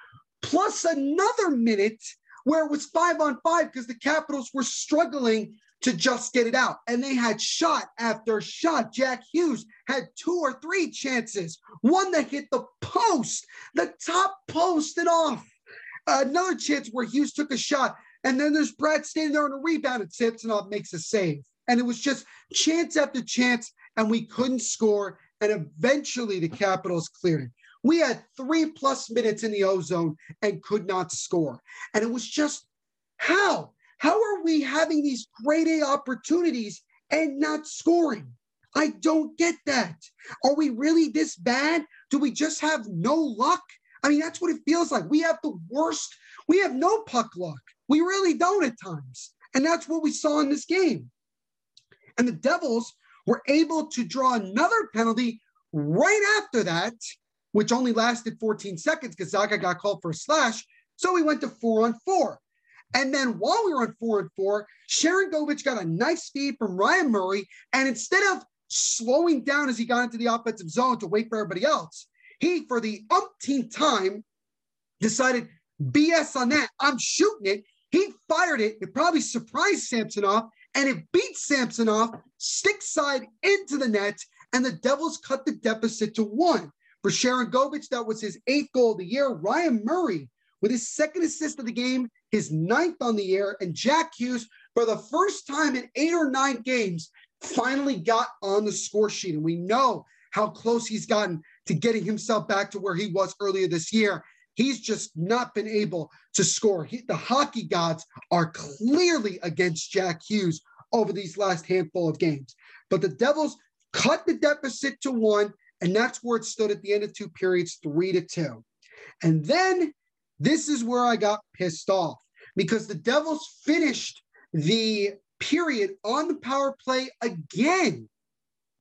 plus another minute where it was five on five because the Capitals were struggling to just get it out. And they had shot after shot. Jack Hughes had two or three chances, one that hit the post, the top post and off. Another chance where Hughes took a shot. And then there's Bratt standing there on a rebound and Samsonov makes a save. And it was just chance after chance, and we couldn't score. And eventually the Capitals cleared it. We had three plus minutes in the ozone and could not score. And it was just how? How are we having these great A opportunities and not scoring? I don't get that. Are we really this bad? Do we just have no luck? I mean, that's what it feels like. We have the worst, we have no puck luck. We really don't at times. And that's what we saw in this game. And the Devils were able to draw another penalty right after that, which only lasted 14 seconds because Zaga got called for a slash. So we went to four on four. And then while we were on four and four, Sharangovich got a nice feed from Ryan Murray. And instead of slowing down as he got into the offensive zone to wait for everybody else, he, for the umpteenth time, decided BS on that. I'm shooting it. He fired it. It probably surprised Samsonov and it beat Samsonov stick side into the net. And the Devils cut the deficit to one. For Sharangovich, that was his eighth goal of the year. Ryan Murray, with his second assist of the game, his ninth on the air, and Jack Hughes, for the first time in eight or nine games, finally got on the score sheet. And we know how close he's gotten to getting himself back to where he was earlier this year. He's just not been able to score. He, the hockey gods are clearly against Jack Hughes over these last handful of games. But the Devils cut the deficit to one, and that's where it stood at the end of two periods, three to two. And then this is where I got pissed off because the Devils finished the period on the power play again.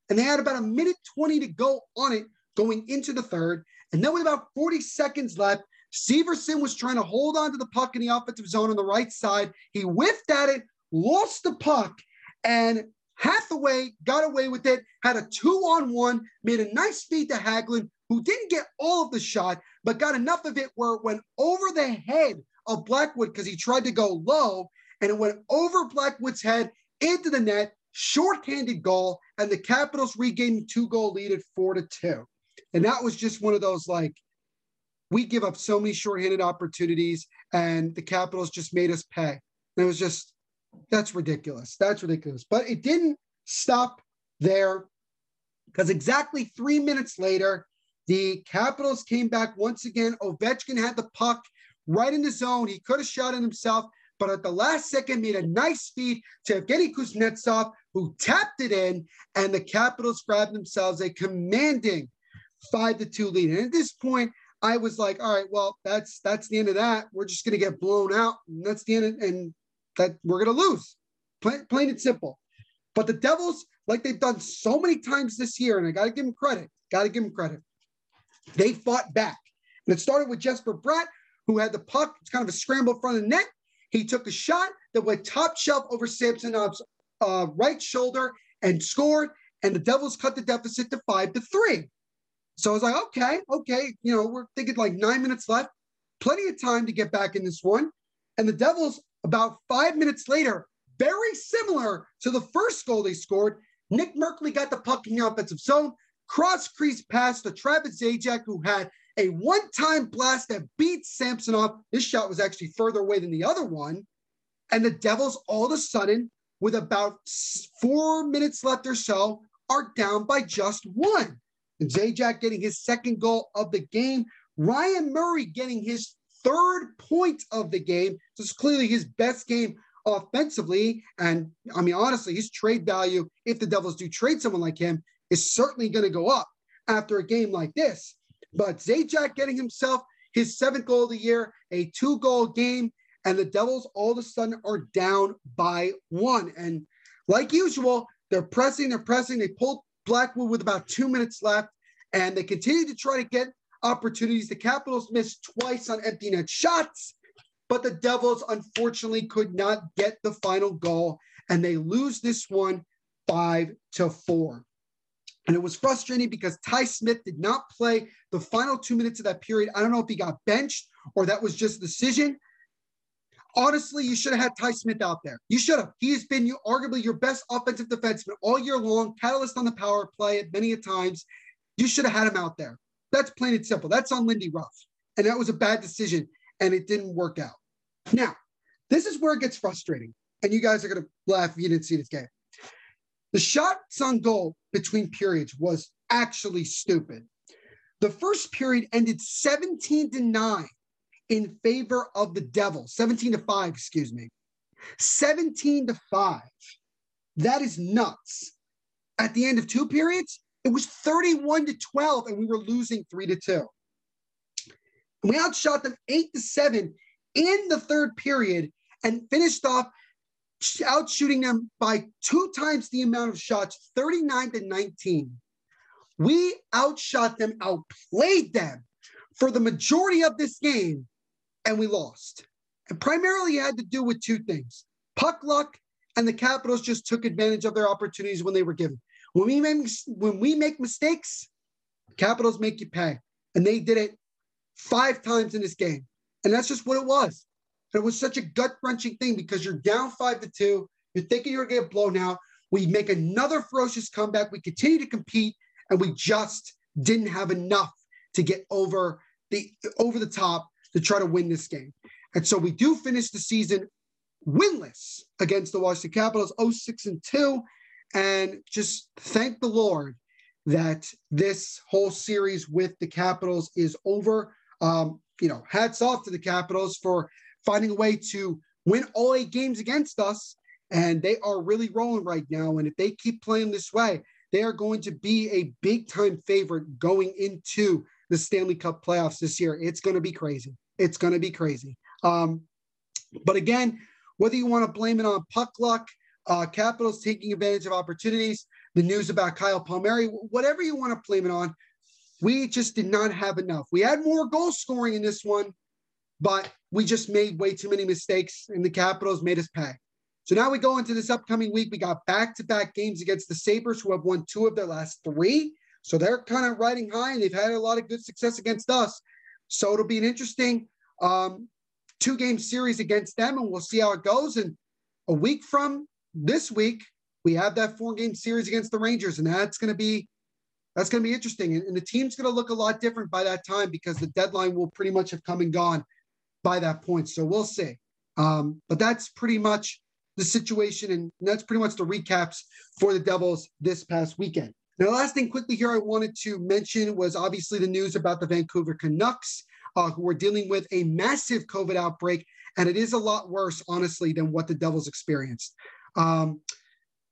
And they had about a minute 20 to go on it going into the third. And then with about 40 seconds left, Severson was trying to hold on to the puck in the offensive zone on the right side. He whiffed at it, lost the puck, and Hathaway got away with it, had a two on one, made a nice feed to Hagelin, who didn't get all of the shot, but got enough of it where it went over the head of Blackwood because he tried to go low and it went over Blackwood's head into the net, shorthanded goal, and the Capitals regained two goal lead at four to two. And that was just one of those like, we give up so many shorthanded opportunities, and the Capitals just made us pay. And it was just, that's ridiculous. That's ridiculous. But it didn't stop there because exactly three minutes later, the Capitals came back once again. Ovechkin had the puck right in the zone. He could have shot it himself, but at the last second made a nice feed to Evgeny Kuznetsov, who tapped it in, and the Capitals grabbed themselves a commanding five to two lead. And at this point, I was like, all right, well, that's that's the end of that. We're just gonna get blown out. And that's the end, of, and that we're gonna lose. Plain, plain and simple. But the Devils, like they've done so many times this year, and I gotta give them credit, gotta give them credit. They fought back. And it started with Jesper Bratt, who had the puck. It's kind of a scramble in front of the net. He took a shot that went top shelf over Samsonov's uh, right shoulder and scored. And the Devils cut the deficit to five to three. So I was like, okay, okay. You know, we're thinking like nine minutes left, plenty of time to get back in this one. And the Devils, about five minutes later, very similar to the first goal they scored, Nick Merkley got the puck in the offensive zone, cross crease pass to Travis Zajac, who had a one time blast that beat Samsonov. This shot was actually further away than the other one. And the Devils, all of a sudden, with about four minutes left or so, are down by just one. Zajac getting his second goal of the game. Ryan Murray getting his third point of the game. This is clearly his best game offensively. And I mean, honestly, his trade value, if the Devils do trade someone like him, is certainly going to go up after a game like this. But Zajac getting himself his seventh goal of the year, a two goal game, and the Devils all of a sudden are down by one. And like usual, they're pressing, they're pressing. They pulled Blackwood with about two minutes left, and they continue to try to get opportunities. The Capitals missed twice on empty net shots, but the Devils unfortunately could not get the final goal, and they lose this one five to four. And it was frustrating because Ty Smith did not play the final two minutes of that period. I don't know if he got benched or that was just a decision. Honestly, you should have had Ty Smith out there. You should have. He has been you, arguably your best offensive defenseman all year long, catalyst on the power play many a times. You should have had him out there. That's plain and simple. That's on Lindy Ruff. And that was a bad decision, and it didn't work out. Now, this is where it gets frustrating. And you guys are going to laugh if you didn't see this game. The shots on goal between periods was actually stupid. The first period ended 17 to 9 in favor of the devil 17 to 5, excuse me. 17 to 5. That is nuts. At the end of two periods, it was 31 to 12, and we were losing 3 to 2. We outshot them 8 to 7 in the third period and finished off out shooting them by two times the amount of shots, 39 to 19. We outshot them, outplayed them for the majority of this game, and we lost. And primarily had to do with two things puck luck, and the Capitals just took advantage of their opportunities when they were given. When we make, when we make mistakes, Capitals make you pay. And they did it five times in this game. And that's just what it was. And It was such a gut wrenching thing because you're down five to two. You're thinking you're going to get blown out. We make another ferocious comeback. We continue to compete, and we just didn't have enough to get over the over the top to try to win this game. And so we do finish the season winless against the Washington Capitals, 06 and 2. And just thank the Lord that this whole series with the Capitals is over. Um, you know, hats off to the Capitals for finding a way to win all eight games against us. And they are really rolling right now. And if they keep playing this way, they are going to be a big time favorite going into the Stanley Cup playoffs this year. It's going to be crazy. It's going to be crazy. Um, but again, whether you want to blame it on puck luck, uh, Capitals taking advantage of opportunities, the news about Kyle Palmieri, whatever you want to blame it on, we just did not have enough. We had more goal scoring in this one, but we just made way too many mistakes, and the Capitals made us pay. So now we go into this upcoming week. We got back to back games against the Sabres, who have won two of their last three. So they're kind of riding high, and they've had a lot of good success against us. So it'll be an interesting um, two game series against them, and we'll see how it goes. And a week from this week, we have that four game series against the Rangers, and that's going to be that's going to be interesting. And, the team's going to look a lot different by that time because the deadline will pretty much have come and gone by that point. So we'll see. Um, but that's pretty much the situation, and that's pretty much the recaps for the Devils this past weekend. The last thing quickly here I wanted to mention was obviously the news about the Vancouver Canucks, uh, who are dealing with a massive COVID outbreak, and it is a lot worse, honestly, than what the Devils experienced. Um,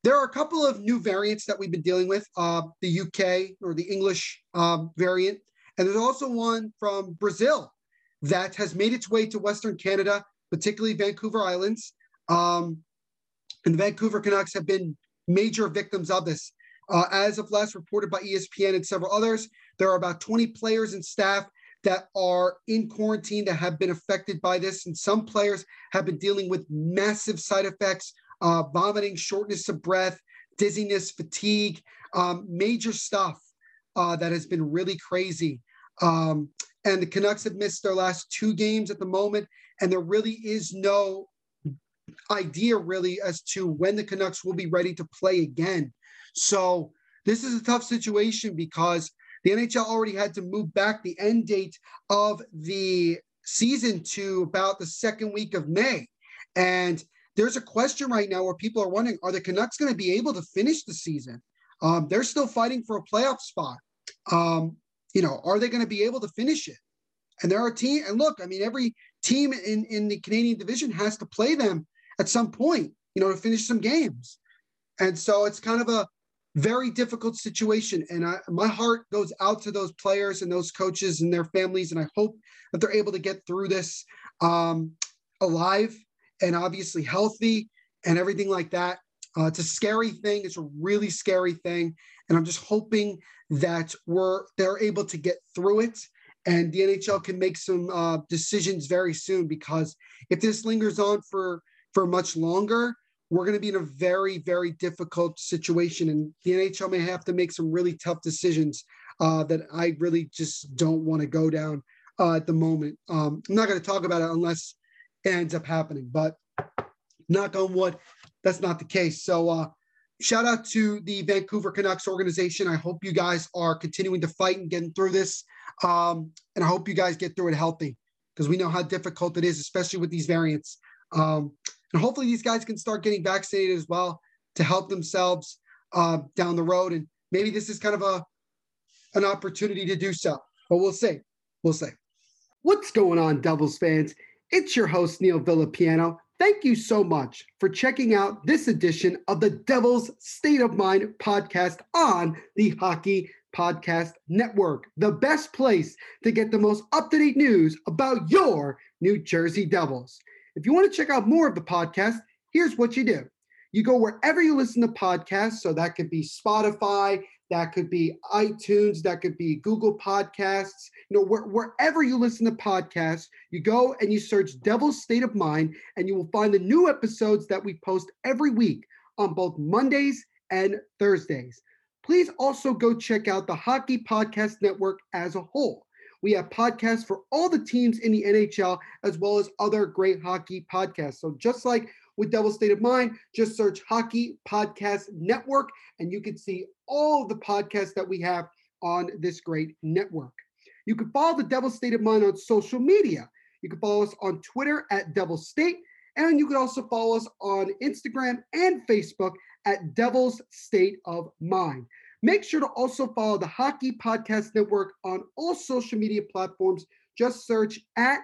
there are a couple of new variants that we've been dealing with uh, the UK or the English um, variant, and there's also one from Brazil that has made its way to Western Canada, particularly Vancouver Islands. Um, and the Vancouver Canucks have been major victims of this. Uh, as of last reported by ESPN and several others, there are about 20 players and staff that are in quarantine that have been affected by this. And some players have been dealing with massive side effects, uh, vomiting, shortness of breath, dizziness, fatigue, um, major stuff uh, that has been really crazy. Um, and the Canucks have missed their last two games at the moment, and there really is no idea really as to when the Canucks will be ready to play again. So this is a tough situation because the NHL already had to move back the end date of the season to about the second week of May. And there's a question right now where people are wondering are the Canucks going to be able to finish the season? Um, they're still fighting for a playoff spot. Um, you know, are they going to be able to finish it? And there are team and look, I mean, every team in in the Canadian division has to play them at some point, you know, to finish some games. And so it's kind of a very difficult situation. And I, my heart goes out to those players and those coaches and their families. And I hope that they're able to get through this um, alive and obviously healthy and everything like that. Uh, it's a scary thing. It's a really scary thing. And I'm just hoping that we're they're able to get through it and the NHL can make some uh, decisions very soon because if this lingers on for for much longer, we're going to be in a very very difficult situation, and the NHL may have to make some really tough decisions uh, that I really just don't want to go down uh, at the moment. Um, I'm not going to talk about it unless it ends up happening. But knock on wood, that's not the case. So uh, shout out to the Vancouver Canucks organization. I hope you guys are continuing to fight and getting through this. Um, and I hope you guys get through it healthy because we know how difficult it is, especially with these variants. Um, and hopefully these guys can start getting vaccinated as well to help themselves uh, down the road. And maybe this is kind of a an opportunity to do so. But we'll see. We'll see. What's going on, Devils fans? It's your host, Neil Villapiano. Thank you so much for checking out this edition of the Devil's State of Mind podcast on the Hockey Podcast Network, the best place to get the most up to date news about your New Jersey Devils. If you want to check out more of the podcast, here's what you do you go wherever you listen to podcasts. So that could be Spotify, that could be iTunes, that could be Google Podcasts. You know, where, wherever you listen to podcasts, you go and you search Devil's State of Mind, and you will find the new episodes that we post every week on both Mondays and Thursdays. Please also go check out the Hockey Podcast Network as a whole. We have podcasts for all the teams in the NHL, as well as other great hockey podcasts. So just like with Devil State of Mind, just search Hockey Podcast Network and you can see all the podcasts that we have on this great network. You can follow the Devil State of Mind on social media. You can follow us on Twitter at Devil State, and you can also follow us on Instagram and Facebook at Devil's State of Mind. Make sure to also follow the Hockey Podcast Network on all social media platforms. Just search at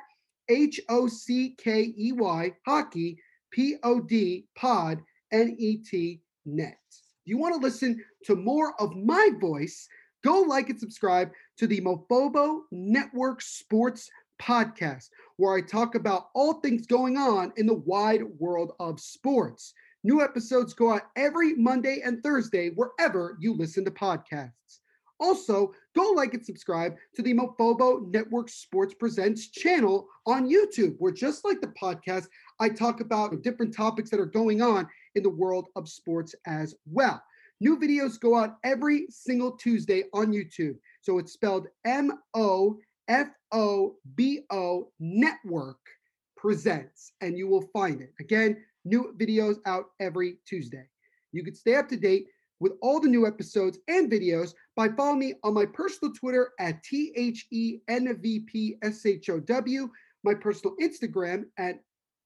H O C K E Y Hockey P O D Pod N E T Net. If you want to listen to more of my voice, go like and subscribe to the Mofobo Network Sports Podcast, where I talk about all things going on in the wide world of sports. New episodes go out every Monday and Thursday, wherever you listen to podcasts. Also, go like and subscribe to the Mofobo Network Sports Presents channel on YouTube, where just like the podcast, I talk about different topics that are going on in the world of sports as well. New videos go out every single Tuesday on YouTube. So it's spelled M O F O B O Network Presents, and you will find it. Again, new videos out every Tuesday. You can stay up to date with all the new episodes and videos by following me on my personal Twitter at T H E N V P S H O W, my personal Instagram at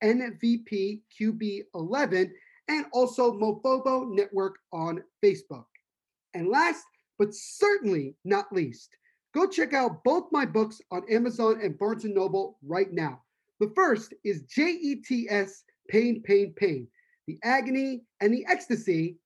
NVPQB11, and also Mofobo Network on Facebook. And last but certainly not least, go check out both my books on Amazon and Barnes & Noble right now. The first is JETS Pain, Pain, Pain, the agony and the ecstasy,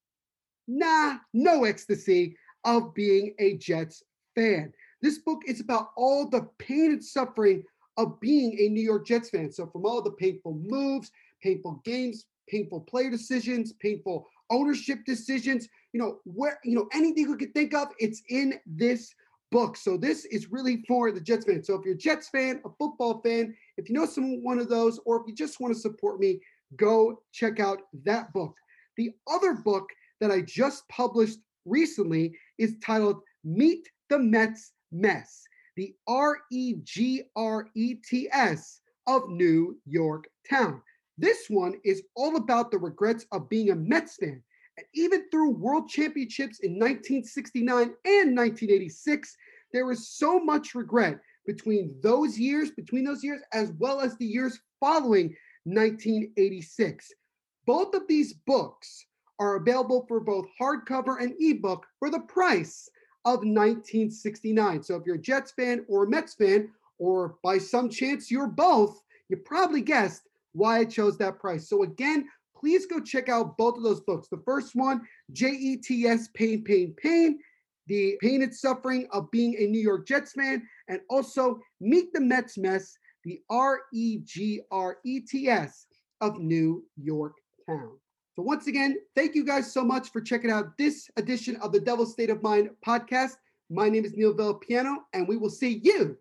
nah, no ecstasy, of being a Jets fan. This book is about all the pain and suffering of being a New York Jets fan. So, from all the painful moves, painful games, painful player decisions, painful ownership decisions, you know, where, you know, anything you could think of, it's in this book. So, this is really for the Jets fan. So, if you're a Jets fan, a football fan, if you know someone one of those, or if you just want to support me, go check out that book. The other book that I just published recently is titled Meet the Mets Mess the R E G R E T S of New York Town. This one is all about the regrets of being a Mets fan. And even through world championships in 1969 and 1986, there was so much regret between those years, between those years, as well as the years following 1986. Both of these books are available for both hardcover and ebook for the price of 1969. So if you're a Jets fan or a Mets fan, or by some chance you're both, you probably guessed why I chose that price. So again, please go check out both of those books. The first one, JETS Pain, Pain, Pain, the pain and suffering of being a New York Jets fan, and also Meet the Mets Mess, the R E G R E T S of New York Town. So, once again, thank you guys so much for checking out this edition of the Devil State of Mind podcast. My name is Neil Villapiano, and we will see you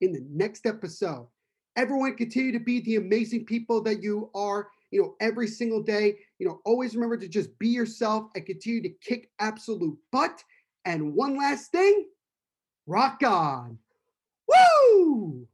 in the next episode. Everyone, continue to be the amazing people that you are, you know, every single day. You know, always remember to just be yourself and continue to kick absolute butt. And one last thing rock on. Woo!